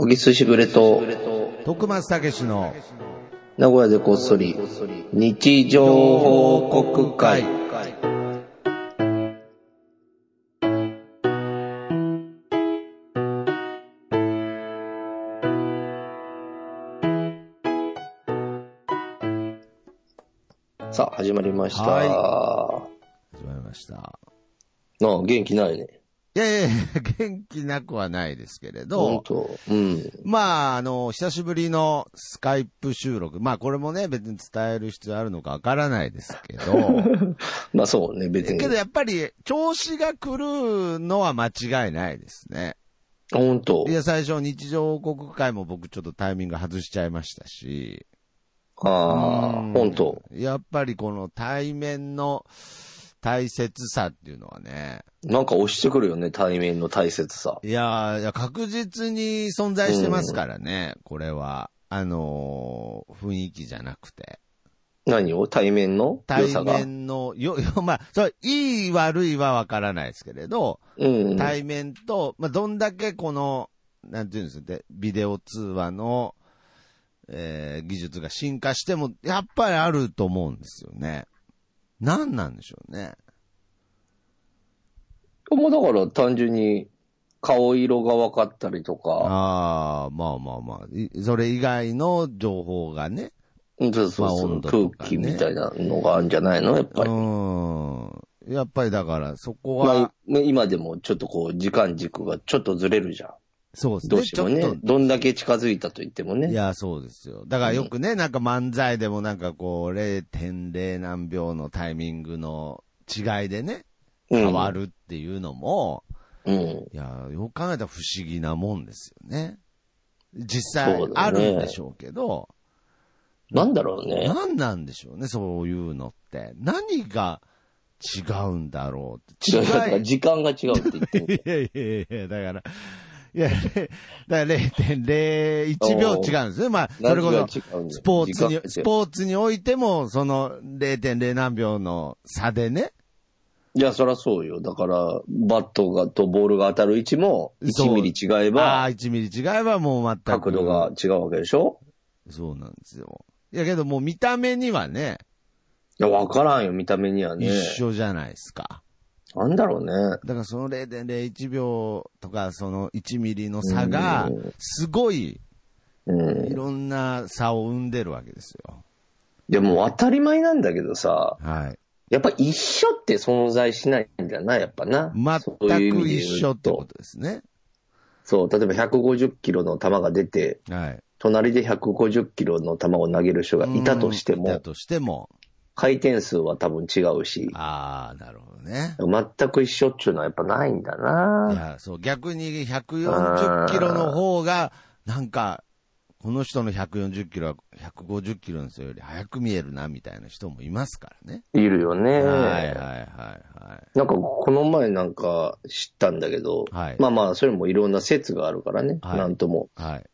小木すしぶれと、徳松たけしの名古屋でこっそり、日常報告会。さあ、始まりました。は始まりました。なあ、元気ないね。いやいやいや、元気なくはないですけれど、本当うん。まあ、あの、久しぶりのスカイプ収録。まあ、これもね、別に伝える必要あるのかわからないですけど、まあそうね、別に。けどやっぱり、調子が来るのは間違いないですね。本当いや、最初、日常報告会も僕ちょっとタイミング外しちゃいましたし、ああうん、本当やっぱりこの対面の大切さっていうのはね、なんか押してくるよね、対面の大切さ。いやーいや、確実に存在してますからね、これは。あのー雰囲気じゃなくて。何を？対面の良対。面の、よ、よ、まあ、それ、いい悪いはわからないですけれど、うん。対面と、まあ、どんだけこの、なんていうんですかね、ビデオ通話の、えー技術が進化しても、やっぱりあると思うんですよね。何なんでしょうね。もうだから単純に顔色が分かったりとか、ああ、まあまあまあ、いそれ以外の情報がね。うんそうそうまあそう、ね空気みたいなのがあるんじゃないのやっぱり。うん。やっぱりだから、そこまは、あ、今でもちょっとこう、時間軸がちょっとずれるじゃん。そうですね。どうしてもねちょっ。どんだけ近づいたと言ってもといね。や、そうですよ。だからよくね、なんか漫才でもなんかこう、0.0何秒のタイミングの違いでね、うん変わるっていうのも、うん。いや、よく考えたら不思議なもんですよね。実際あるんでしょうけど、なんだろうね。何なんでしょうね、そういうのって。何が違うんだろうって。違だからい。時間が違うって言ってる。いやいやいや、だから、いや、れだから0.01秒違うんですね。まあ、それこそ、そスポーツに、スーポーツにおいても、その0.0何秒の差でね。いや、そりゃそうよ。だから、バットがとボールが当たる位置も1そうミリ違えあばあ、、1ミリ違えばもう全く。角度が違うわけでしょ？そうなんですよ。いやけどもう見た目にはね、いや、わからんよ、見た目にはね。一緒じゃないですか。なんだろうね。だからその0.01秒とかその1ミリの差がうん、すごいうんい。ろんな差を生んでるわけですよ。でも当たり前なんだけどさ、はい。やっぱ一緒って存在しないんだな、やっぱな。全く一緒ってことですね。そう、例えば150キロの球が出て、はい。隣で150キロの球を投げる人がいたとしても、うんいたとしても。回転数は多分違うし、ああ、なるほどね。全く一緒っていうのはやっぱないんだいな。や、そう、逆に140キロの方が、なんか、この人の140キロは150キロの人より速く見えるな、みたいな人もいますからね。いるよね。はいはいはいはい。なんかこの前なんか知ったんだけど、はいまあまあそれもいろんな説があるからね、はいなんともはい。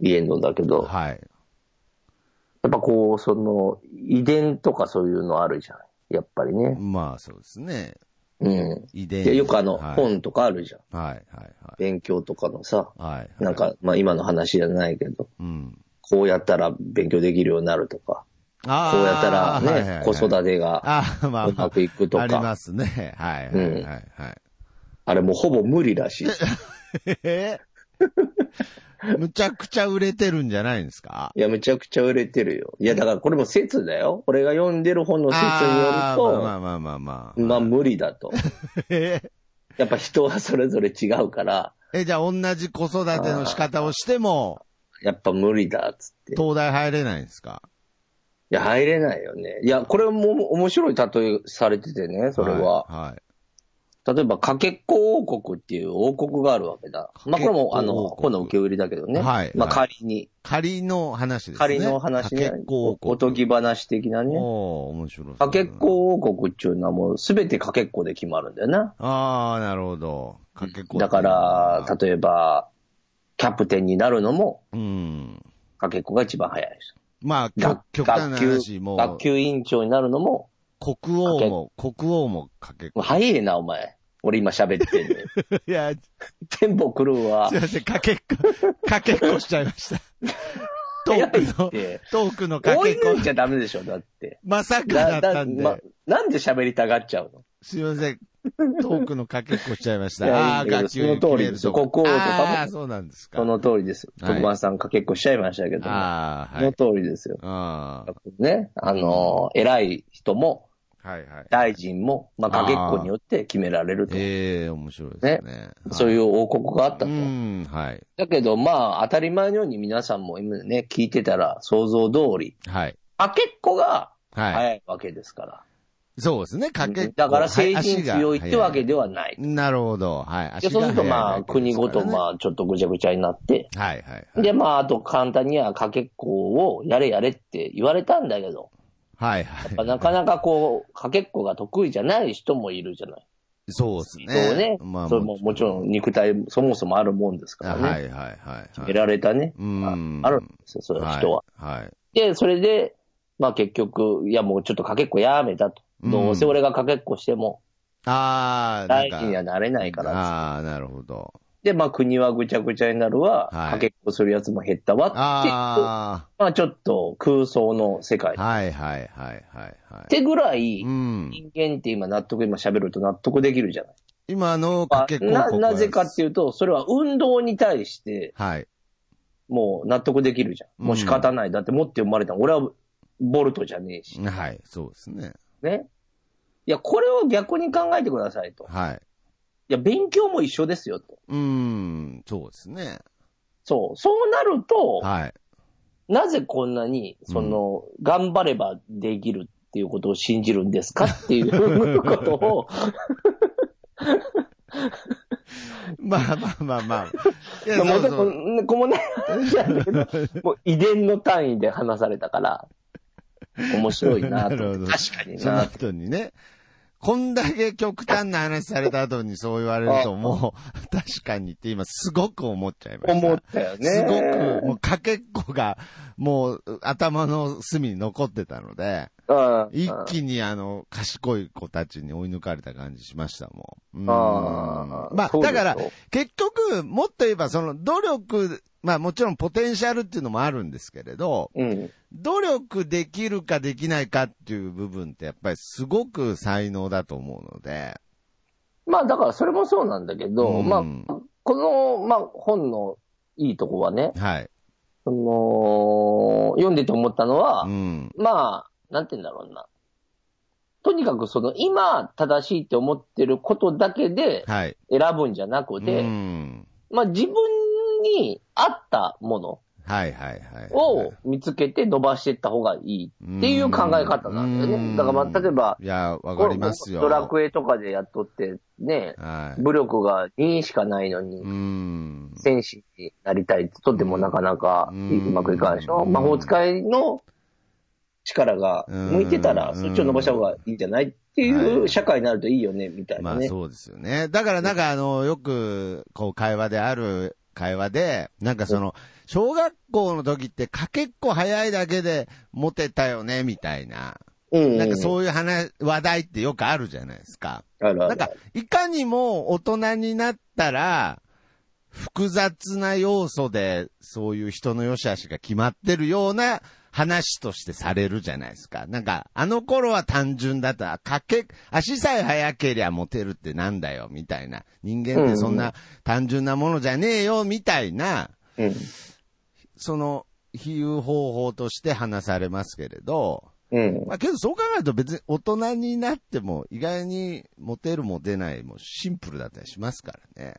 言えんのだけど、はい。やっぱこう、その遺伝とかそういうのあるじゃん。やっぱりね。まあそうですね。うん。遺伝。でよくあの、はい、本とかあるじゃん。はいはい勉強とかのさ、はい。はい。なんか、まあ今の話じゃないけど、うん。こうやったら勉強できるようになるとか、あこうやったらね、はいはいはい子育てがああ、まあうままあ、くいくとありまか、すね。はいはいはいはい。あれもうほぼ無理らしい。え？むちゃくちゃ売れてるんじゃないんですか？いや、むちゃくちゃ売れてるよ。いや、だからこれも説だよ。俺が読んでる本の説によると、まあまあまあまあ。まあ無理だと。え？やっぱ人はそれぞれ違うから、え、じゃあ同じ子育ての仕方をしても、やっぱ無理だっつって。い東大入れないんですか？や、入れないよね。いや、これも面白い例えされててね、それは。はい。はい例えば、かけっこ王国っていう王国があるわけだ。まあ、これも、あの、王国この受け売りだけどね。はいまあ、はい仮に、仮の話ですね。仮の話ね。結構おとぎ話的なね。おー面白そう。かけっこ王国っていうのはもうすべてかけっこで決まるんだよな。ああ、なるほど。かけっこ。だから、例えば、キャプテンになるのも、うん。かけっこが一番早いです。まあ、学極極端な学級話、もう、学級委員長になるのも、国王も、国王もかけっこ。早いな、お前。俺今喋ってんのよ。いや、テンポ狂うわすい。ません、かけっこ、かけっこしちゃいました。トークの、って。トークのか追けっこい抜い、ちゃダメでしょ、だって。まさかだったんで、まなんで喋りたがっちゃうの？すいません、トークのかけっこしちゃいました。いやああー、いやガチその通りですよ国王とかもああ、そうなんですか。その通りです。はい徳丸さんかけっこしちゃいましたけども。ああ、そのはい。通りですよ。あね。あのー、偉い人も、あ、はいはい。大臣も、まあ、かけっこによって決められると。ええ面白いですね。そうういう王国があったと。うん、はい。だけど、まあ、当たり前のように皆さんも今ね、聞いてたら想像通り、はい。かけっこがはい。早いわけですから。そうですね、かけっこ。だから精神はい強いってわけではない。なるほど。はい。でそうすると、まあ、国ごと、あ。まあ、ちょっとぐちゃぐちゃになって、はいはいはい。で、まあ、あと簡単にはかけっこをやれやれって言われたんだけど、はいはい。やっぱなかなかこう、かけっこが得意じゃない人もいるじゃない。そうですね。そうね。まあ、それももちろん肉体、そもそもあるもんですからね。はいはいはいはい。得られたね。うん。ああるんですよ、そういう人は。はい。はい。で、それで、まあ結局、いやもうちょっとかけっこやめたと。うんどうせ俺がかけっこしても、ああ、大事にはなれないからああ、なるほど。で、まあ国はぐちゃぐちゃになるわ、はいかけっこするやつも減ったわってまあちょっと空想の世界。あ、はいはいはいはいはい。ってぐらい、うん。人間って今納得、今喋ると納得できるじゃない。今のまあかけっこな、なぜかっていう。と、それは運動に対して、はい。もう納得できるじゃん。もう仕方ない。だって持って生まれたの俺はボルトじゃねえし。はい、そうですね。ね。いや、これを逆に考えてくださいと。はい。いや、勉強も一緒ですよと。うーん、そうですね。そう。そうなると、はい。なぜこんなに、その、頑張ればできるっていうことを信じるんですかっていうことを、まあまあまあまあ。いや、そうそう。も、こもね、もう遺伝の単位で話されたから、面白いなと思って。なるほど確かにそのな。後にね、こんだけ極端な話された後にそう言われると、もう、確かにって今すごく思っちゃいました。思ったよね。すごく、もうかけっこが、もう頭の隅に残ってたので、うん、一気にあの、賢い子たちに追い抜かれた感じしましたもん。まあ、だから、結局、もっと言えばその努力、まあもちろんポテンシャルっていうのもあるんですけれど、うん。努力できるかできないかっていう部分ってやっぱりすごく才能だと思うので。まあ、だからそれもそうなんだけど、うんまあ、この、まあ、本のいいとこはね、はい。その、読んでて思ったのは、うん。まあ、なんて言うんだろうな。とにかくその、今正しいって思ってることだけではい。選ぶんじゃなくて、うん。まあ自分に合ったものはいはいはい。を見つけて伸ばしていった方がいいっていう考え方なんだよね。だからまあ、例えば、いや、わかりますよ。ドラクエとかでやっとって、ね、はい。武力が2しかないのにう、ん。戦士になりたいってとってもなかなかううんまくいかないでしょ。うん魔法使いの力が向いてたら、うんそっちを伸ばした方がいいんじゃないっていうはい社会になるといいよね、みたいなね。まあそうですよね。だからなんかあの、よく、こう会話である会話で、なんかその、小学校の時ってかけっこ早いだけでモテたよね、みたいな。うん。なんかそういう話、話題ってよくあるじゃないですか。あるあるなんか、いかにも大人になったら、複雑な要素で、そういう人の良し悪しが決まってるような話としてされるじゃないですか。なんか、あの頃は単純だった。かけ、足さえ速けりゃモテるってなんだよ、みたいな。人間ってそんな単純なものじゃねえよ、みたいな、うん。その、比喩方法として話されますけれど、うん。まあけどそう考えると別に大人になっても意外にモテるモテないもシンプルだったりしますからね。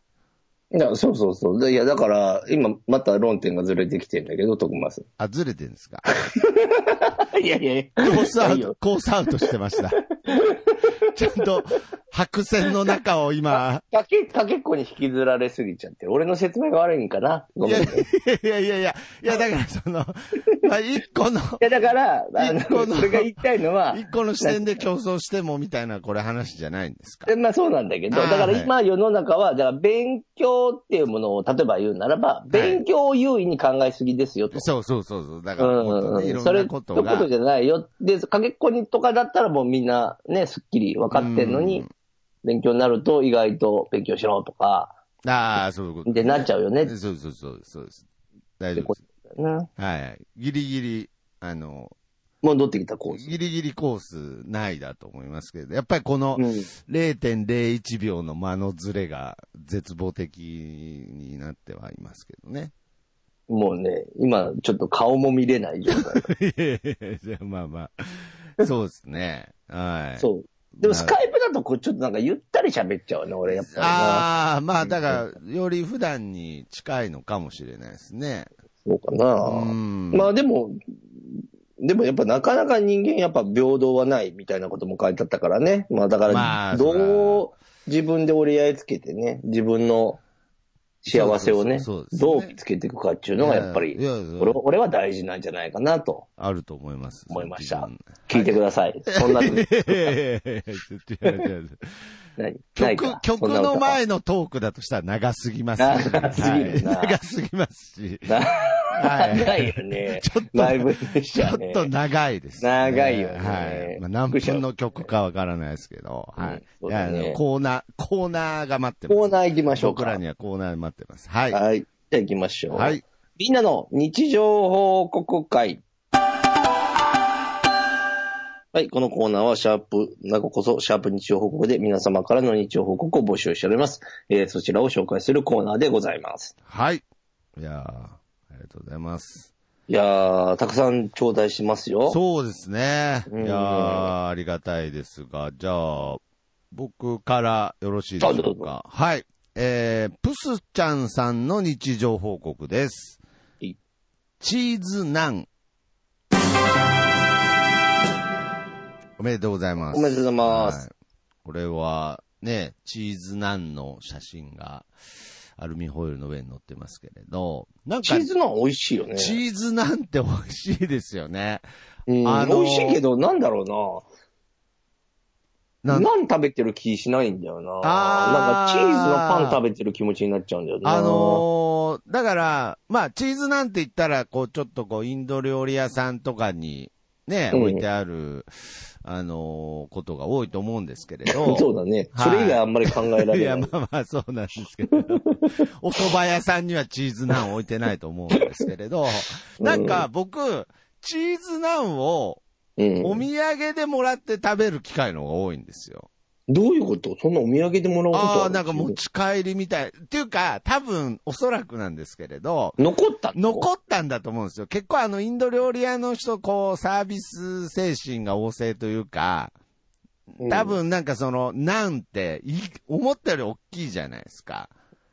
いやそうそうそう。でいや、だから、今、また論点がずれてきてるんだけど、徳松。あ、ずれてるんですか？いやいやいや。コースアウト、コースアウトしてました。ちゃんと白線の中を今、かけ、かけっこに引きずられすぎちゃって、俺の説明が悪いんかな？ごいやいめんね。やいやいや、いやだからその、まあ一個の、いや、だから、あ一個のの、それが言いたいのは、一個の視点で競争してもみたいなこれ話じゃないんですか？でまあそうなんだけど、だから今世の中は、だから勉強っていうものを例えば言うならば、勉強を優位に考えすぎですよと。そうそうそうそう。だうからもっとんね、いろそれんなことが。とことじゃないよ。で、かけっこにとかだったらもうみんなね、すっきり分かってんのに、勉強になると意外と勉強しろとか、ああ、そういうこと。でなっちゃうよね。そうそうそう、そうです。大丈夫です。なはいはい。ギリギリ、あの、戻ってきたコース。ギリギリコースないだと思いますけど、やっぱりこのうん。0.01秒の間のズレが絶望的になってはいますけどね。もうね、今ちょっと顔も見れない状態。いやいやいやまあまあ。そうですね。はい。そう。でもスカイプだとこうちょっとなんかゆったり喋っちゃうね、俺やっぱりな。ああ、まあだから、より普段に近いのかもしれないですね。そうかな。うん。まあでも、でもやっぱなかなか人間やっぱ平等はないみたいなことも書いてあったからね。まあだかまら、あどう自分で折り合いつけてね、自分の幸せをね、そうそうそうそうですねどう見つけていくかっていうのがやっぱりい、やいや俺俺は大事なんじゃないかなとあると思います。思いました。聞いてください。そんな、いやいやいやいやちょっとやめてやめて何ない曲か、曲の前のトークだとしたら長すぎます、長すぎるなはい長すぎますし。なはい長いよ ね。ちょっとライブにしちょちゃね。っと長いです、長いよねはい。まあ、何分の曲かわからないですけど、うんはい。うだねやあのコーナー、コーナーが待ってます。コーナー行きましょうか。僕らにはコーナー待ってます。はい。はい。じゃあ行きましょう。はい。みんなの日常報告会。はい。このコーナーは、シャープ、なここそ、シャープ日常報告で皆様からの日常報告を募集しております。えー、そちらを紹介するコーナーでございます。はい。いやりがとうございます。いやー、たくさん頂戴しますよ。そうですね。いうんやーありがたいですが、じゃあ、僕からよろしいでしょうか。はい。えー、プスちゃんさんの日常報告ですい。チーズナン。おめでとうございます。おめでとうございますはい。これは、ね、チーズナンの写真が、アルミホイルの上に載ってますけれど、なんかチー、ズナン美味しいよね。チーズナンって美味しいですよね。うんあのー美味しいけど、なんだろうな。なんナン食べてる気しないんだよな。あーなんかチーズのパン食べてる気持ちになっちゃうんだよな。あのーだから、まあ、チーズなんて言ったら、こう、ちょっとこう、インド料理屋さんとかに、ね、うん置いてある、あのーことが多いと思うんですけれど。そうだね。はいそれ以外あんまり考えられない。いや、まあまあ、そうなんですけれど。お蕎麦屋さんにはチーズナン置いてないと思うんですけれど。なんか、僕、チーズナンをうんお土産でもらって食べる機会の方が多いんですよ。どういうこと？そんなお土産でもらうことああ、るなんか持ち帰りみたい。っていうか、多分、おそらくなんですけれど、残ったの残ったんだと思うんですよ。結構あの、インド料理屋の人、こう、サービス精神が旺盛というか、多、分なんかその、なんて、い思ったより大きいじゃないですか。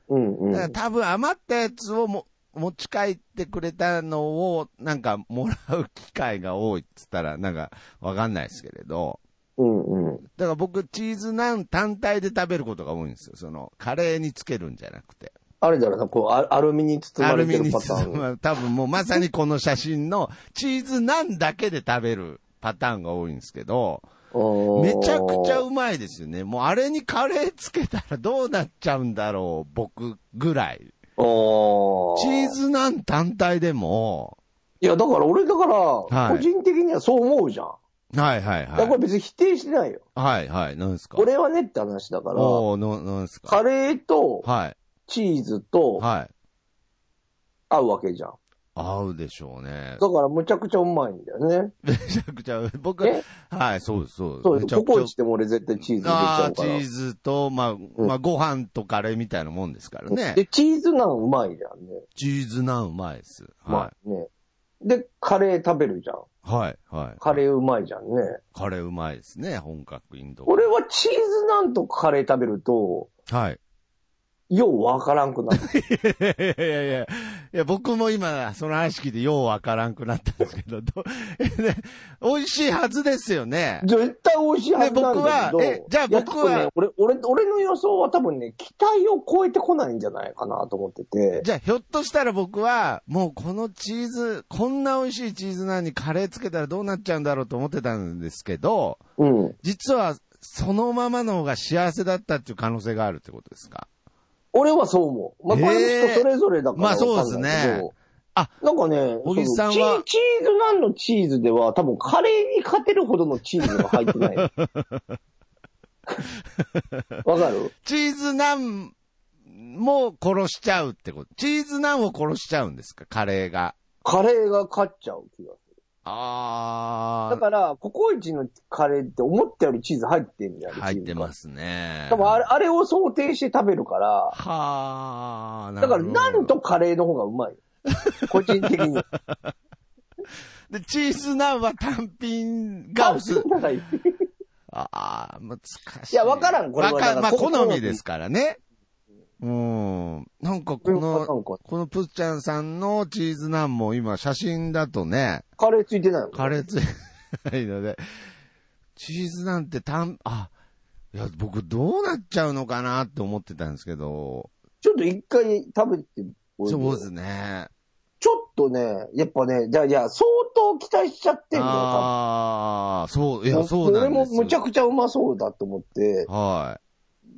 うんうんだから多分余ったやつをも持ち帰ってくれたのを、なんかもらう機会が多いっつったら、なんかわかんないですけれど、うんうん。だから僕、チーズナン単体で食べることが多いんですよ。その、カレーにつけるんじゃなくて。あれだろうな、こう、アアルミに包アまれてるルミにパターン。包む、多分もうまさにこの写真のチーズナンだけで食べるパターンが多いんですけど、めちゃくちゃうまいですよね。もうあれにカレーつけたらどうなっちゃうんだろう、僕ぐらい。おチーズナン単体でも、いや、だから俺だから、はい個人的にはそう思うじゃん。はいはいだからこはい。れ別に否定してないよ。はいはい、なんですか？俺はねって話だから、おー、ななんですか？カレーとはい。チーズとはい。合うわけじゃん。合うでしょうね。だからむちゃくちゃうまいんだよね。めちゃくちゃ、僕、えはい、そうです、そうです。そうです。ココイチでも俺絶対チーズ入れちゃああ、チうから。ーズと、まあ、まあ、ご飯とカレーみたいなもんですからね。で、チーズナンうまいじゃんね。チーズナンうまいです。うはまいね。で、カレー食べるじゃん。い。はい、はい。カレーうまいじゃんね。カレーうまいですね、本格インド。俺はチーズナンとカレー食べると、はい。ようわからんくなる。いやいやいやいや、いや僕も今、その話聞いてようわからんくなったんですけど、どね、美味しいはずですよね。絶対美味しいはずなんだけど。で僕はえじゃあ僕はね、俺、俺、俺の予想は多分ね、期待を超えてこないんじゃないかなと思ってて。じゃあ、ひょっとしたら僕は、もうこのチーズ、こんな美味しいチーズなのにカレーつけたらどうなっちゃうんだろうと思ってたんですけど、うん。実はそのままの方が幸せだったっていう可能性があるってことですか？俺はそう思う。まあ、これも人それぞれだからまあそう。ですねあ、なんかね、小木さんチチーズナンのチーズでは多分カレーに勝てるほどのチーズが入ってない。わかる？チーズナンも殺しちゃうってこと？チーズナンを殺しちゃうんですか？カレーが。カレーが勝っちゃう気がする。あだから、ココイチのカレーって思ったよりチーズ入ってんじゃん。入ってますね。多分あれ、あれを想定して食べるから、はあ、だから、なんと。とカレーの方がうまい。個人的に。で、チーズナンは単品がおす。なんかいいああ、難しい。いやわからんこれはわかまあ、だからこ好みですからね。うん。なんかこの、かこのプッチャンさんのチーズナンも今写真だとね、カレーついてないの？カレーついてないので、チーズナンってたん、あ、いや、僕どうなっちゃうのかなって思ってたんですけど、ちょっと一回食べてそうですね。ちょっとね、やっぱね、じゃあ、じゃあ、相当期待しちゃってんのよ、ああ、そう、い。や、そうなんですよ。俺もむちゃくちゃうまそうだと思って、はい。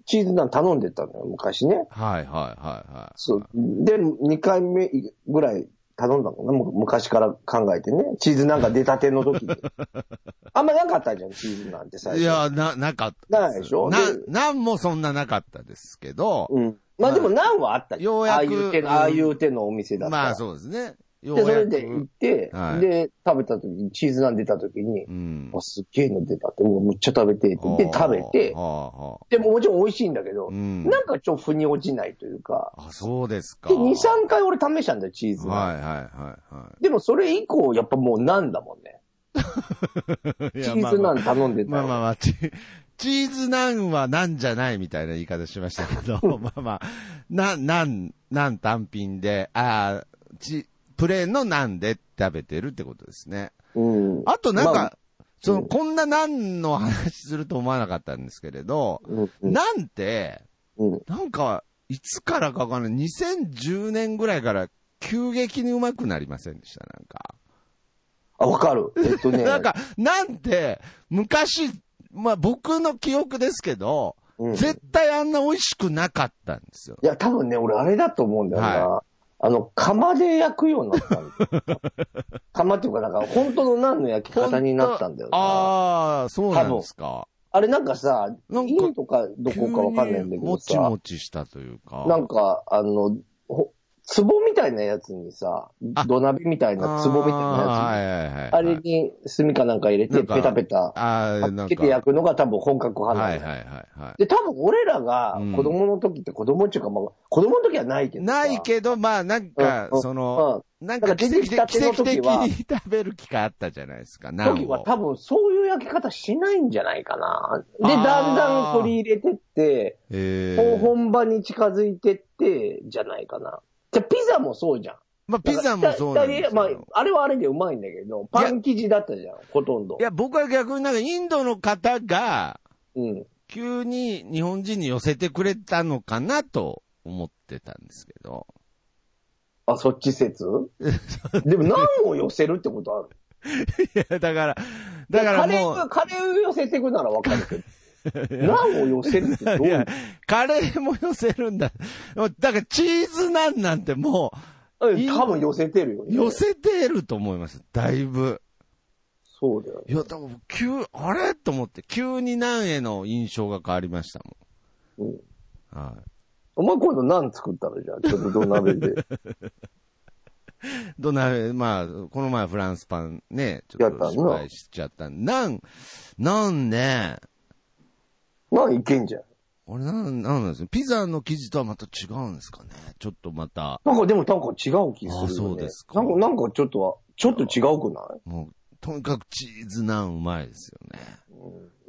チーズナン頼んでたのよ、昔ね。はい、はい、はい、はい。そう。で、2回目ぐらい頼んだのね、む昔から考えてね。チーズナンが出たての時に。あんまなかったじゃん、チーズナンって最初。いや、な、なかったないでしょ？なで、なんもそんななかったですけど、うん。まあでもナンはあったじゃん。ようやくああいう手の、ああいう手のお店だったら。まあそうですね。よで、それで行って、はいで、食べた時に、チーズナン出た時に、うん。あ、すっげえの出たって、もうむっちゃ食べてって、で、食べて、でももちろん美味しいんだけど、うん。なんかちょっと腑に落ちないというか、あ、そうですか。で、2、3回俺試したんだよ、チーズナン。はいはいはいはでもそれ以降、やっぱもうなんだもんね。い。チーズナン頼んでたよ。まあまあまあ、チチーズナンはなんじゃないみたいな言い方しましたけど、まあまあ、な、なん、なん単品で、ああ、ち、プレーンのなんで食べてるってことですね。うん。あとなんか、まあその、うんこんななんの話すると思わなかったんですけれど、うんうんなんて、うん。なんか、いつからかわかんない。2010年ぐらいから急激に上手くなりませんでした、なんか。あ、わかる。えっとね。なんか、なんて、昔、まあ僕の記憶ですけど、うん、い絶対あんな美味しくなかったんですよ。や、多分ね、俺あれだと思うんだよな。はあの、釜で焼くようになったんだよ。釜っていうか、なんか、本当のナンの焼き方になったんだよな。ああ、そうなんですか。あれなんかさ、なんかとかどこかわかんないんだけどもちさ、もちしたというか。なんか、あの、ほ壺みたいなやつにさあ、土鍋みたいな壺みたいなやつ。あーはいはいはい。あれに炭かなんか入れて、ペタペタ、か。つけて焼くのが多分本格派なんだよはいはいはいはで、多分俺らがうん子供の時って子供っていうか、まあ、子供の時はないけい。どさ。ないけど、まあなんかうん、その、なんか奇跡的に食べる機会あったじゃないですか、うん。ナンを。時は多分そういう焼き方しないんじゃないかな。で、だんだん取り入れてって、えー本場に近づいてって、じゃないかな。じゃあピザもそうじゃん。まあピザもそうなんですよ。まあ、あれはあれでうまいんだけど、パン生地だったじゃん、ほとんどい。や、僕は逆になんかインドの方が、うん。急に日本人に寄せてくれたのかなと思ってたんですけど。あ、そっち説？でも何を寄せるってことあるいや、だから、だからもう、カレー、カレーを寄せてくならわかるけど。何を寄せるってどういういや、カレーも寄せるんだ。だからチーズナンなんてもうん多分寄せてるよう、ね。寄せてると思います。だいぶ。そうだよね。いや、だから急、あれ？と思って、急にナンへの印象が変わりましたうん。もん。はい。お前今度何作ったのじゃあ、ちょっと土鍋で。どんな、まあ、この前フランスパンね、ちょっと失敗しちゃった。なん、なんね、何いけんじゃん。俺なん、なんなんですよ。ピザの生地とはまた違うんですかね？ちょっとまた、なんかでもなんか違う気するよ、ね。あそうですかなんか、なんかちょっとは、ちょっと違うくない？もう、とにかくチーズナンうまいですよね。う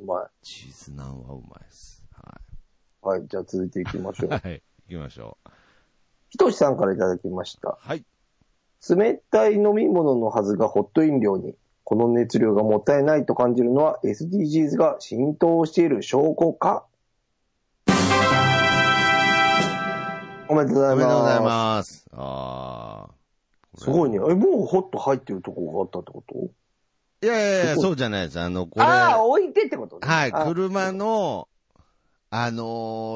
ん、うまい。チーズナンはうまいです。ははい、じゃあ続いていきましょい。う。はい。行きましょう。ひとしさんからいただきました。はい。冷たい飲み物のはずがホット飲料に、この熱量がもったいないと感じるのは SDGs が浸透している証拠か？おめでとうございます。おめでとうございます。ああ。すごいね。え、もうホット入ってるとこがあったってこと？いやいやいや、そうじゃないです。あの、これ、ああ、置いてってことね。はい、あ車の、あの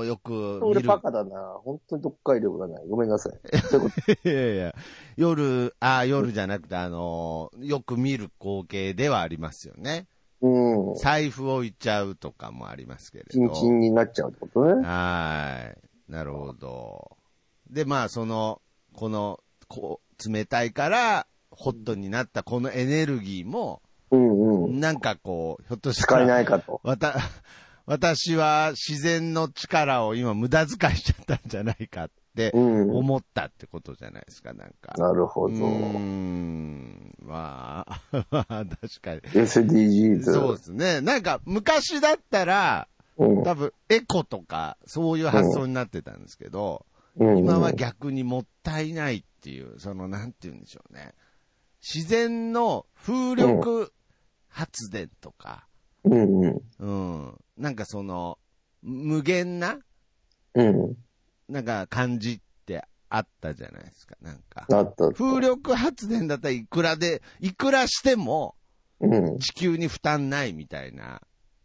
ーよく見俺る。バカだな。本当に読解力がない。ごめんなさい。いやいや、夜、あー夜じゃなくて、あのーよく見る光景ではありますよね。うん。財布置いちゃうとかもありますけれキンど。キンになっちゃうってことね。はい。なるほど。で、まあ、その、この、こう、冷たいから、ホットになったこのエネルギーも、うんうん。なんかこう、ひょっとした使えら、ないかと。わた、私は自然の力を今無駄遣いしちゃったんじゃないかってうん。思ったってことじゃないですか、なんか。なるほど。うーん。まあ、まあ、確かに。SDGs。そうですね。なんか、昔だったら、うん。多分、エコとか、そういう発想になってたんですけど、うん。今は逆にもったいないっていう、その、なんて言うんでしょうね。自然の風力発電とか、うんうん。うん。なんかその、無限な、うん。なんか感じってあったじゃないですか、なんか。あった。風力発電だったらいくらで、いくらしてもうん。地球に負担ないみたいな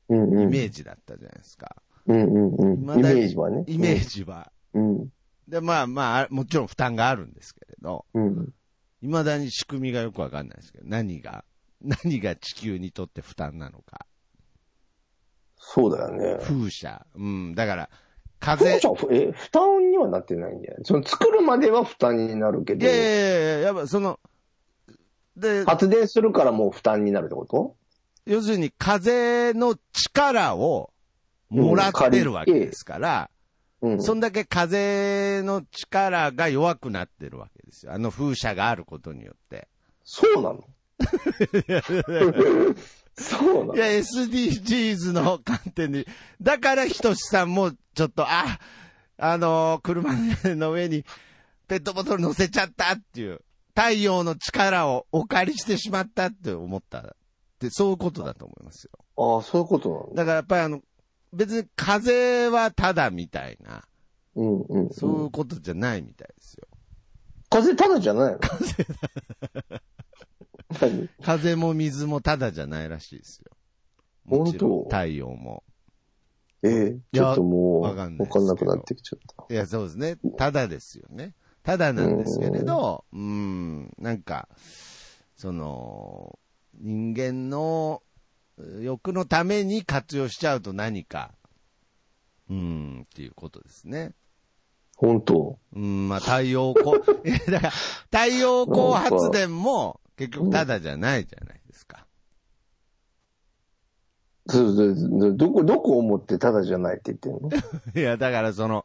うんうん。イメージだったじゃないですか。うんうんうん。イメージはね。イメージは。うん。で、まあまあ、もちろん負担があるんですけれど、うん。未だに仕組みがよくわかんないですけど、何が、何が地球にとって負担なのか。そうだよね。風車。うん。だから、風。風車、え、負担にはなってないんじゃない？その作るまでは負担になるけどいや、いやいやいや、やっぱその、で、発電するからもう負担になるってこと？要するに風の力をもらってるわけですから、うん。そんだけ風の力が弱くなってるわけですよ。あの風車があることによって。そうなの？そうなの？いや、SDGs の観点で、だからひとしさんもちょっと、あ、あのー車の上にペットボトル乗せちゃったっていう、太陽の力をお借りしてしまったって思ったって、そういうことだと思いますよ。ああ、そういうことなんだ。だからやっぱりあの、別に風はただみたいな、うんうん、うん。そういうことじゃないみたいですよ。風ただじゃないの？何？風も水もただじゃないらしいですよ。もちろん太陽も。ええちょっともう、わわかんなくなってきちゃった。いや、そうですね。ただですよね。ただなんですけれど、うん、なんか、その、人間の欲のために活用しちゃうと何か、うん、っていうことですね。本当？うん、まあ、太陽光、だから、太陽光発電も結局ただじゃないじゃないですか。そうそうそう。どこ、どこを思ってただじゃないって言ってんの？いや、だからその、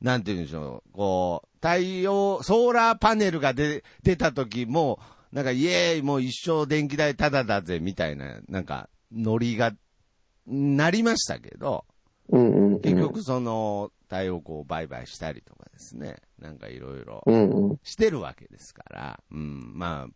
なんて言うんでしょう、こう、太陽、ソーラーパネルが出、出た時も、なんかイエーイ、もう一生電気代タダだぜ、みたいな、なんか、ノリが、なりましたけど、うんうん、うん。結局その、太陽光を売買したりとかですね、なんかいろいろ。してるわけですから、うん、まあ、パ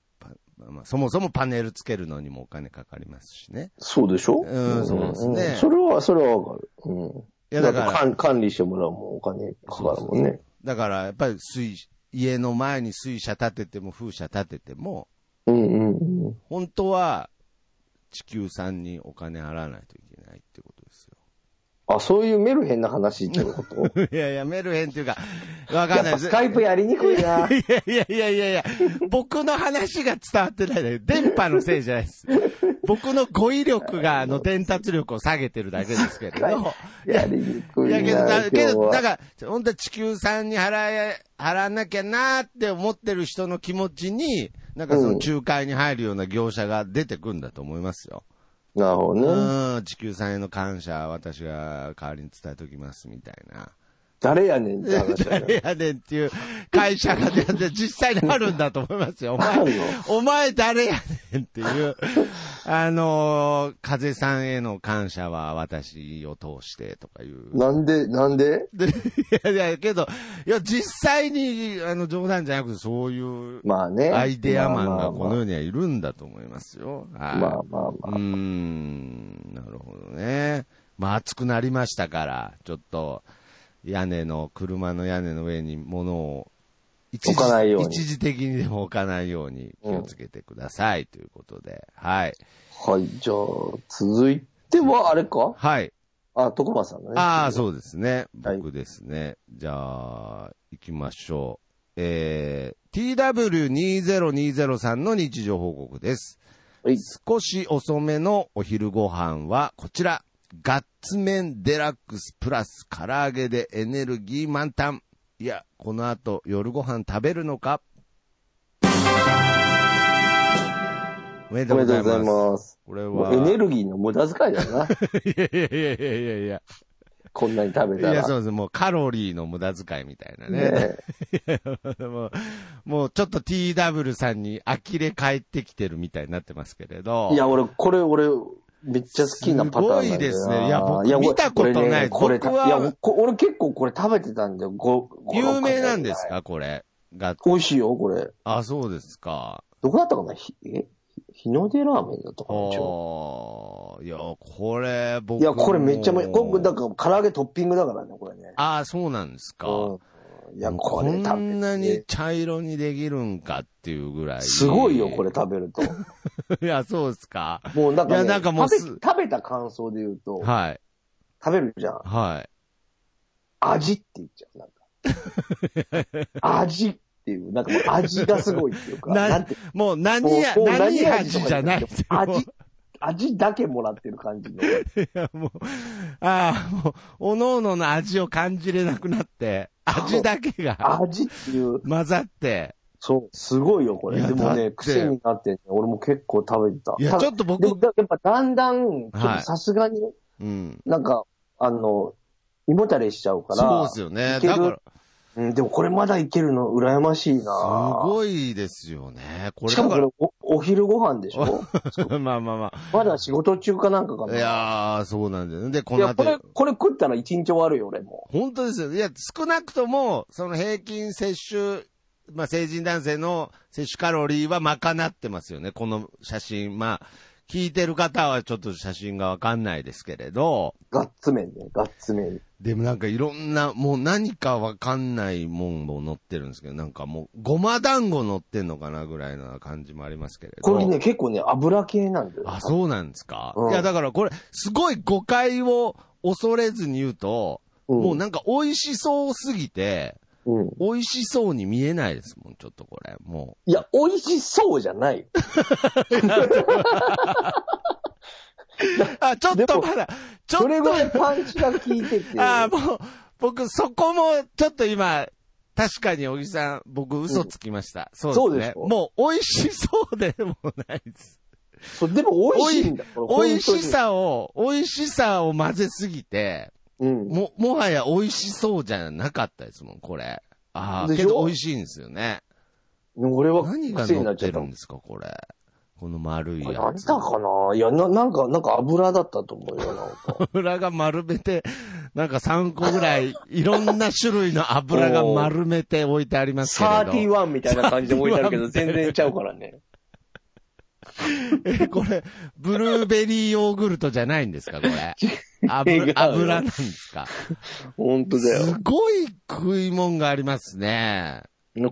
まあ、そもそもパネルつけるのにもお金かかりますしね。そうでしょ？うんそうですねんそれは、それはわかる。うん。いや、だから、管管理してもらうもんお金かかるもんね。だからやっぱり水、家の前に水車立てても風車立てても、うんうんうん。本当は地球さんにお金払わないといけないってことですあ、そういうメルヘンな話ってこと？よ。いやいや、メルヘンっていうか、わかんないです。スカイプやりにくいな。いやいやいやいやいや、僕の話が伝わってないだけ電波のせいじゃないです。僕の語彙力が、あの、伝達力を下げてるだけですけれど。やりにくいな。いやけど、だけど、だから、本当は地球さんに払え、払わなきゃなーって思ってる人の気持ちに、なんかその仲介に入るような業者が出てくんだと思いますよ。なるほどね。うん、地球さんへの感謝、私が代わりに伝えておきますみたいな。誰やねんって話だよ。誰やねんっていう会社が実際にあるんだと思いますよ。お前お前誰やねんっていう、あのー、風さんへの感謝は私を通してとかいう。なんで、なんで？でいやいや、けど、いや、実際に、あの、冗談じゃなくて、そういうまあね。アイデアマンがこのまあ世にはいるんだと思いますよ。はい。まあまあまうーん、なるほどね。まあ、暑くなりましたから、ちょっと、屋根の、車の屋根の上に物を、一時置かないように一時的にでも置かないように気をつけてください、ということで。はい。あはい、じゃあ、続いては、あれか？はい。あ、徳間さんだね。ああ、そうですね。はい僕ですね。じゃあ、行きましょう。えー、TW2020 さんの日常報告です。はい少し遅めのお昼ご飯はこちら。ガッツ麺デラックスプラス唐揚げでエネルギー満タン。いや、この後夜ご飯食べるのか？おめでとうございます。これは。エネルギーの無駄遣いだよな。いやいやいやいやいやいや。こんなに食べいや、たら。そうです。もうカロリーの無駄遣いみたいなね。ね もう、もうちょっと TW さんに呆れ返ってきてるみたいになってますけれど。いや、俺、これ、俺、めっちゃ好きなパターン。すごいですねいや僕見たことないこれねこれ僕はいや、こ俺結構これ食べてたんだよ。ごご有名なんですかこれ。が、美味しいよ、これ。あ、そうですか。どこだったかな？ひ、え？日の出ラーメンだったかな？ああ、いや、これ、僕いや、これめっちゃめ、もこれ、だから、唐揚げトッピングだからね、これね。ああ、そうなんですか。うん。いや、ここれ食べてんなに茶色にできるんかっていうぐらい。すごいよ、これ。食べると。いや、そうですか？もうなんか、ね、いやなんかもう食べす食べた感想で言うと、はい。食べるじゃん。はい。味って言っちゃう、なんか。味っていう、なんかもう味がすごいっていうか、ななんて、もう何や、何と味かじゃない。味、味だけもらってる感じの。いや、もう、ああ、もう、おのおのの味を感じれなくなって、味だけが味っていう、混ざって、そう、すごいよ、これ。でもね、癖になってね、俺も結構食べてた。いや、たちょっと僕やっぱだんだん、さすがに、うん。なんか、あの、胃もたれしちゃうから。そうですよね。だから、うん、でもこれまだいけるの羨ましいなすごいですよね。これしかもこれお、お昼ご飯でしょ？ら、まあまあままだ仕事中かなんかかあ。な？いやー、そうなんだよね。で、こいや、の後これ、これ食ったら一日終わるよ、俺も。本当ですよ。いや、少なくとも、その平均摂取、まあ、成人男性の摂取カロリーは賄ってますよね。この写真。まあ、聞いてる方はちょっと写真がわかんないですけれど、ガッツ麺ね、ガッツ麺。でもなんかいろんな、もう何かわかんないもんも載ってるんですけど、なんかもう、ごま団子載ってんのかなぐらいな感じもありますけれど。これね、結構ね、油系なんだよ。あ、そうなんですか、うんいや、だからこれ、すごい誤解を恐れずに言うと、うんもうなんか美味しそうすぎて、うん。美味しそうに見えないですもん、ちょっとこれ。もいや、美味しそうじゃない。う。あ、ちょっとまだ、ちょっそれぐらいと、パンチが効いてて。あもう、僕そこも、ちょっと今、確かに小木さん、僕嘘つきました。そうですね。そうもう美味しそうでもないです。そうでも美味しいんだ。美味し。さを、美味しさを混ぜすぎて、うん。も、もはや美味しそうじゃなかったですもん、これ。ああ、けど美味しいんですよね。俺は何が癖に乗なっちゃったってるんですか、これ。この丸いやつ。何だかな？いや、な、なんか、なんか油だったと思うよ、なんか。油が丸めて、なんか3個ぐらい、いろんな種類の油が丸めて置いてありますけれど。31みたいな感じで置いてあるけど、全然ちゃうからね。え、これ、ブルーベリーヨーグルトじゃないんですか、これ？油よ油なんですか？本当だすよ。ごい食い物がありますね。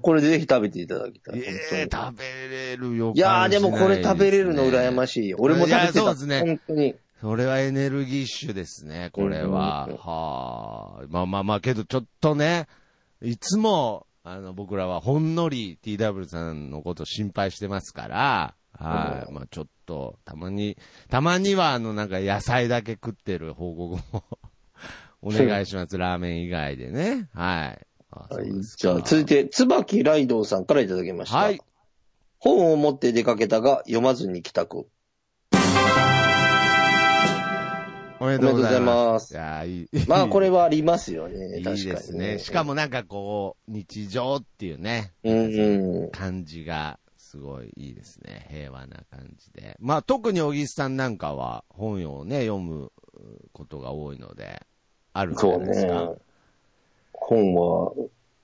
これぜひ食べていただきたい。ええ本食べれるよ、当にいやーでもこれ食べれるの羨。ましいよ。俺も食べてた。そうですね本当に。それはエネルギッシュですね、これは。うんはあ。まあまあまあ、けどちょっとね、いつも、あの、僕らはほんのり TW さんのこと心配してますから、はい。うんまあちょっと、たまに、たまにはあの、なんか野菜だけ食ってる報告も お願いします。ラーメン以外でね。はい。はいじゃあ続いて、椿ライドウさんからいただきました。はい。本を持って出かけたが読まずに帰宅。おめでとうございます。おいやいい。まあこれはありますよね。いい確かに、ね。ですね。しかもなんかこう、日常っていうね、うんうん。感じがすごいいいですね。平和な感じで。まあ特に小木さんなんかは本をね、読むことが多いので、あるんじゃないですか。ね。本は、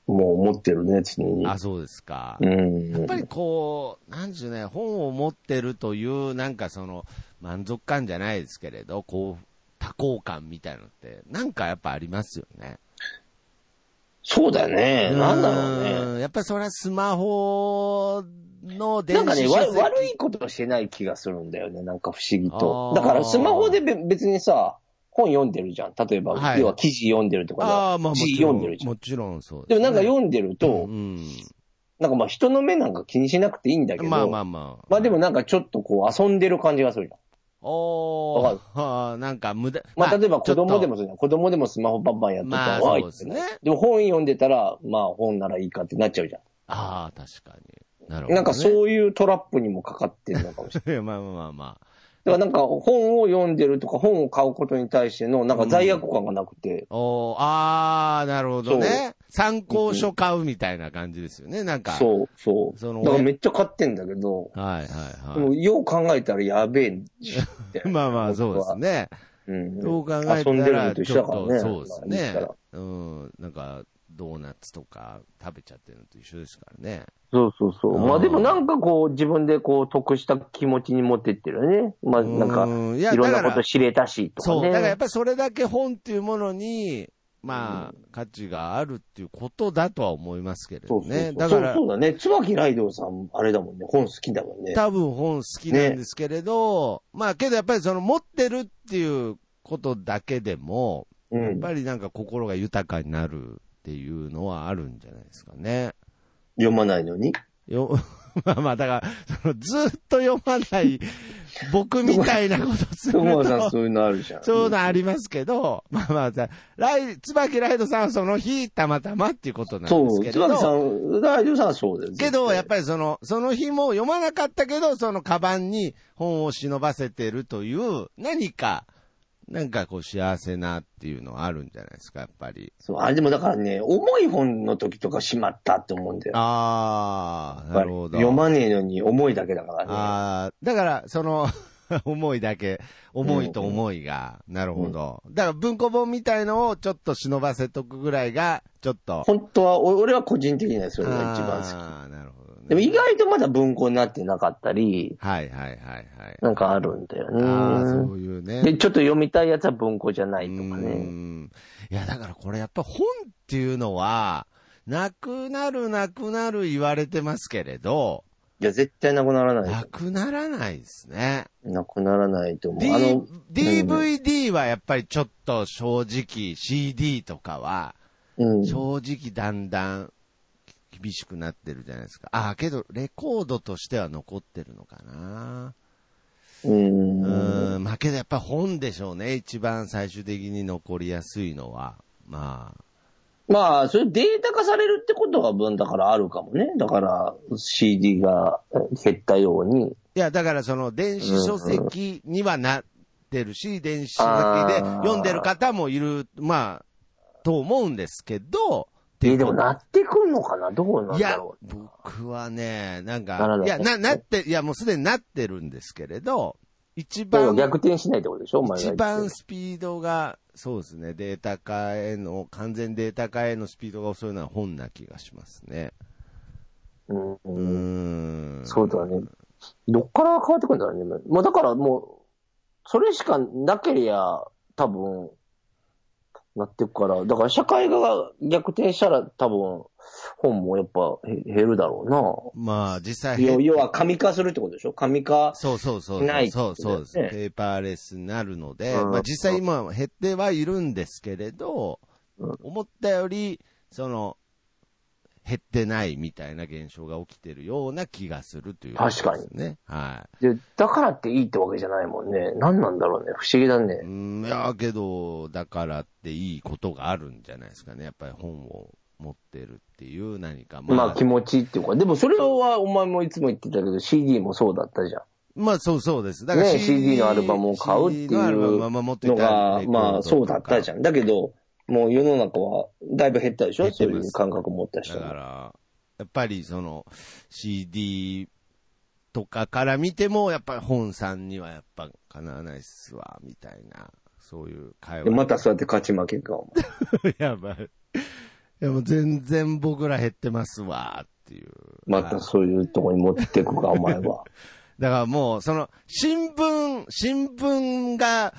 もう持ってるね、常に。あ、そうですか。うん。やっぱりこう、なんでしょうね、本を持ってるという、なんかその、満足感じゃないですけれど、こう、多幸感みたいのって、なんかやっぱありますよね。そうだよね。なんだろうね。うんやっぱりそれはスマホの電なんかね、悪いことしてない気がするんだよね。なんか不思議と。だからスマホでべ別にさ、本読んでるじゃん。例えば、はい要は記事読んでるとかああ、まあも字ちろん、読んでるじゃん。もちろんそうでもなんかん読んでると、うん。なんかまあ人の目なんか気にしなくていいんだけど、まあまあまあ。まあでもなんかちょっとこう遊んでる感じがするじゃん。おわー、なんか無駄。まあ例えば子供でもそう。子供でもスマホバンバンやってたら、まあそうですねでも本読んでたら、まあ本ならいいかってなっちゃうじゃん。とああ、確かに。なるほど、ね。なんかそういうトラップにもかかってるのかもしれない。まあまあまあまあ。だからなんか本を読んでるとか本を買うことに対してのなんか罪悪感がなくて、おーああ、なるほどね。参考書買うみたいな感じですよね。なんか。そう、そう。そのだからめっちゃ買ってんだけど、はいはいではもよう考えたらやべえしってい。まあまあ、そうですね。うん。どう考えたら、遊んでるのと一ちょっと、緒だからね。そうですまあ言ったねら。うん。なんか、ドーナツとか食べちゃってるのと一緒ですからね。そうそうそう。まあでもなんかこう自分でこう得した気持ちに持ってってるよね。まあなんか、うんいやいろんなこと知れたしとかそう。ね。だからやっぱりそれだけ本っていうものに、まあ、価値があるっていうことだとは思いますけれどね。だからそう、だね。椿ライドウさん、あれだもんね。本好きだもんね。多分本好きなんですけれど、まあけどやっぱりその持ってるっていうことだけでも、うん。やっぱりなんか心が豊かになるっていうのはあるんじゃないですかね。読まないのに？よ、まあまあ、だから、そのずっと読まない僕みたいなことする友さんと、そういうのあるじゃん。そういうのありますけど、まあまあさ、ライ、椿ライドさんはその日たまたまっていうことなんそう、ですけれど、椿さん、ライドウさんはそうだよ。けど、やっり。ぱりその、その日も読まなかったけど、そのカバンに本を忍ばせてるという、何か、なんかこう幸せなっていうのはあるんじゃないですか、やっぱり。そう、あれでもだからね、重い本の時とかしまったって思うんだよ。ああ、なるほど。読まねえのに重いだけだからね。ああ、だから、その、思いだけ、思いと思いが、なるほど。だから文庫本みたいのをちょっと忍ばせとくぐらいが、ちょっと。本当は、お俺は個人的にはそれが一番好ああ、なね。き。でも意外とまだ文庫になってなかったり、はいはいはいはい。なんかあるんだよああ、ね。そういうね。で、ちょっと読みたいやつは文庫じゃないとかうね。んいや、だからこれやっぱ本っていうのは、なくなるなくなる言われてますけれど、いや、絶対なくならな。ないくならないですね。なくならないと思う。D あの、DVD はやっぱりちょっと正直 CD とかは、うん。正直だんだん厳しくなってるじゃないですか。ああ、けどレコードとしては残ってるのかな。うん。うーん、まあけどやっぱ本でしょうね。一番最終的に残りやすいのは。まあ。まあ、それデータ化されるってことは分だからあるかもね。だから、CD が減ったように。いや、だからその電子書籍にはなってるし、電子書籍で読んでる方もいる、まあ、と思うんですけど、えーでもなってくるのかな？どうなんいやだろ、僕はね、なんか、ないいや、な、なって、いや、もうすでになってるんですけれど、一番、逆転しないってことでしょ？一って番スピードが、そうですね、データ化への、完全データ化へのスピードが遅いのは本な気がしますね。うんうーん。そうだね。どっから変わってくるんだろうね。まあだからもう、それしかなけりゃ、多分、なってくから。だから社会が逆転したら多分、本もやっぱへ減るだろまあ、実際うな。要要は紙化するってことでしょ？紙化。そうそうそうないそう、そうです。ねペーパーレスになるので、うんまあ実際今減ってはいるんですけれど、うん思ったより、その、減ってないみたいな現象が起きてるような気がするということですね。はで、だからっていいってわけじゃないもんね。何なんだろうね。不思議だねい。う。ん、いや、けど、だからっていいことがあるんじゃないですかね。やっぱり本を持ってるっていう何か、まあ気持ちっていうか。でもそれはお前もいつも言ってたけど CD もそうだったじゃん。まあそうそうです。だからね CD のアルバムを買うっていう CD のが、まあそうだったじゃん。だけど、もう世の中はだいぶ減ったでしょ？そういう感覚持った人だかが。ら、やっぱりその CD とかから見ても、やっぱり本さんにはやっぱかなわないっすわ、みたいな、そういう会話。でまたそうやって勝ち負けか。お前 やばい。いやもう全然僕ら減ってますわ、っていう。またそういうとこに持ってくか、お前は。だからもう、その、新聞、新聞が、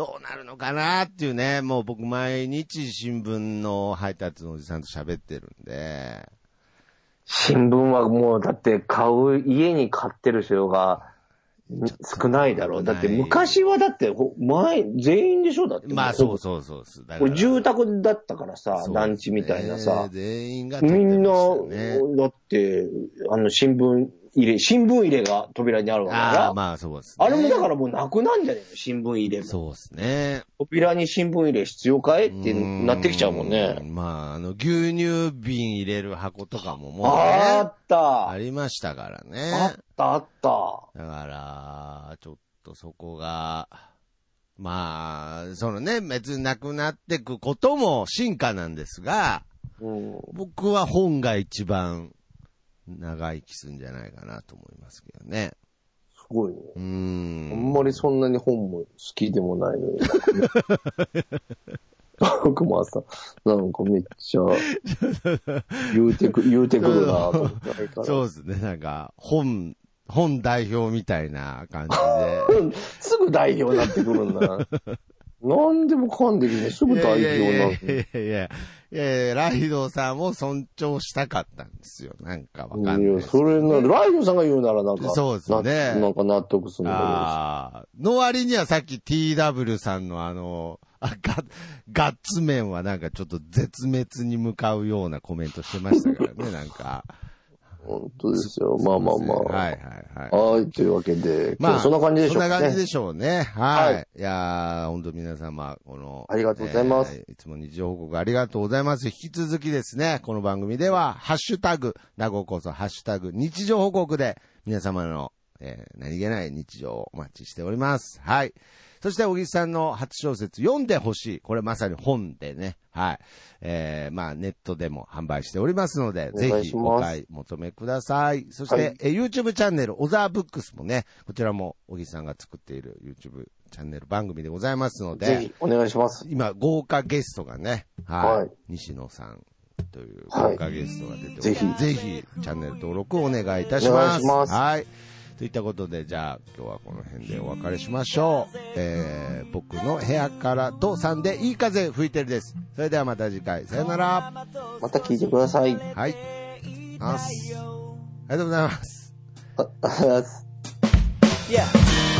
どうなるのかなっていうね、もう僕毎日新聞の配達のおじさんと喋ってるんで、新聞はもうだって買う、家に買ってる人が、少ないだろう。だって昔はだって、ほ前、全員でしょだって。まあそうそうそうです。だこれ住宅だったからさ、団地みたいなさ。全員が撮ってみんな、だって、あの、新聞入れ、新聞入れが扉にあるわけだから。ああ、まあそうです、ね。あれもだからもうなくなんじゃねえの？新聞入れも。そうですね。扉に新聞入れ必要かい？ってなってきちゃうもんね。うんまあ、あの、牛乳瓶入れる箱とかももうね、あった。ありましたからあねっ。た、あった。だから、ちょっとそこが、まあ、そのね、別になくなってくことも進化なんですが、うん。僕は本が一番長生きするんじゃないかなと思いますけどね。すごいね。うーあん。んまりそんなに本も好きでもないのに。僕も朝、なんかめっちゃ、言うてく、言うてくるなと思ってないから。そうですね、なんか、本、本代表みたいな感じで。すぐ代表になってくるんだな。なんでもかんできね、すぐ代表なる。いやいやいやいやいやライドさんを尊重したかったんですよ。なんかわかんないいや、それな、ライドさんが言うならなんか、そうですねなんか納得するんだああ。の割にはさっき TW さんのあの、あガガッツ麺はなんかちょっと絶滅に向かうようなコメントしてましたからね、なんか。本当ですよ。まあまあまあ。はいはいはい。はい、というわけで、まあ、そんな感じでしょうかね。そんな感じでしょうね。はい。はいい、やー、本当皆様、この、ありがとうございますえーいつも日常報告ありがとうございます。引き続きですね、この番組では、ハッシュタグ、名古こそ、ハッシュタグ、日常報告で、皆様の、えー何気ない日常をお待ちしております。はい。そして、小木さんの初小説、読んでほしい。これまさに本でね、はい。えー、まあ、ネットでも販売しておりますので、ぜひお買い求めください。そして、はいえー YouTube チャンネル、小沢ブックスもね、こちらも小木さんが作っている YouTube チャンネル番組でございますので、ぜひ、お願いします。今、豪華ゲストがね、はい、はい西野さんというはい豪華ゲストが出ておりぜひぜひ、チャンネル登録をお願いいたします。お願いしますはい。といったことで、じゃあ、今日はこの辺でお別れしましょう。えー、僕の部屋からとさんでいい風吹いてるです。それではまた次回、さよなら。また聞いてください。はい。ありがとうございます。あありがとうございます。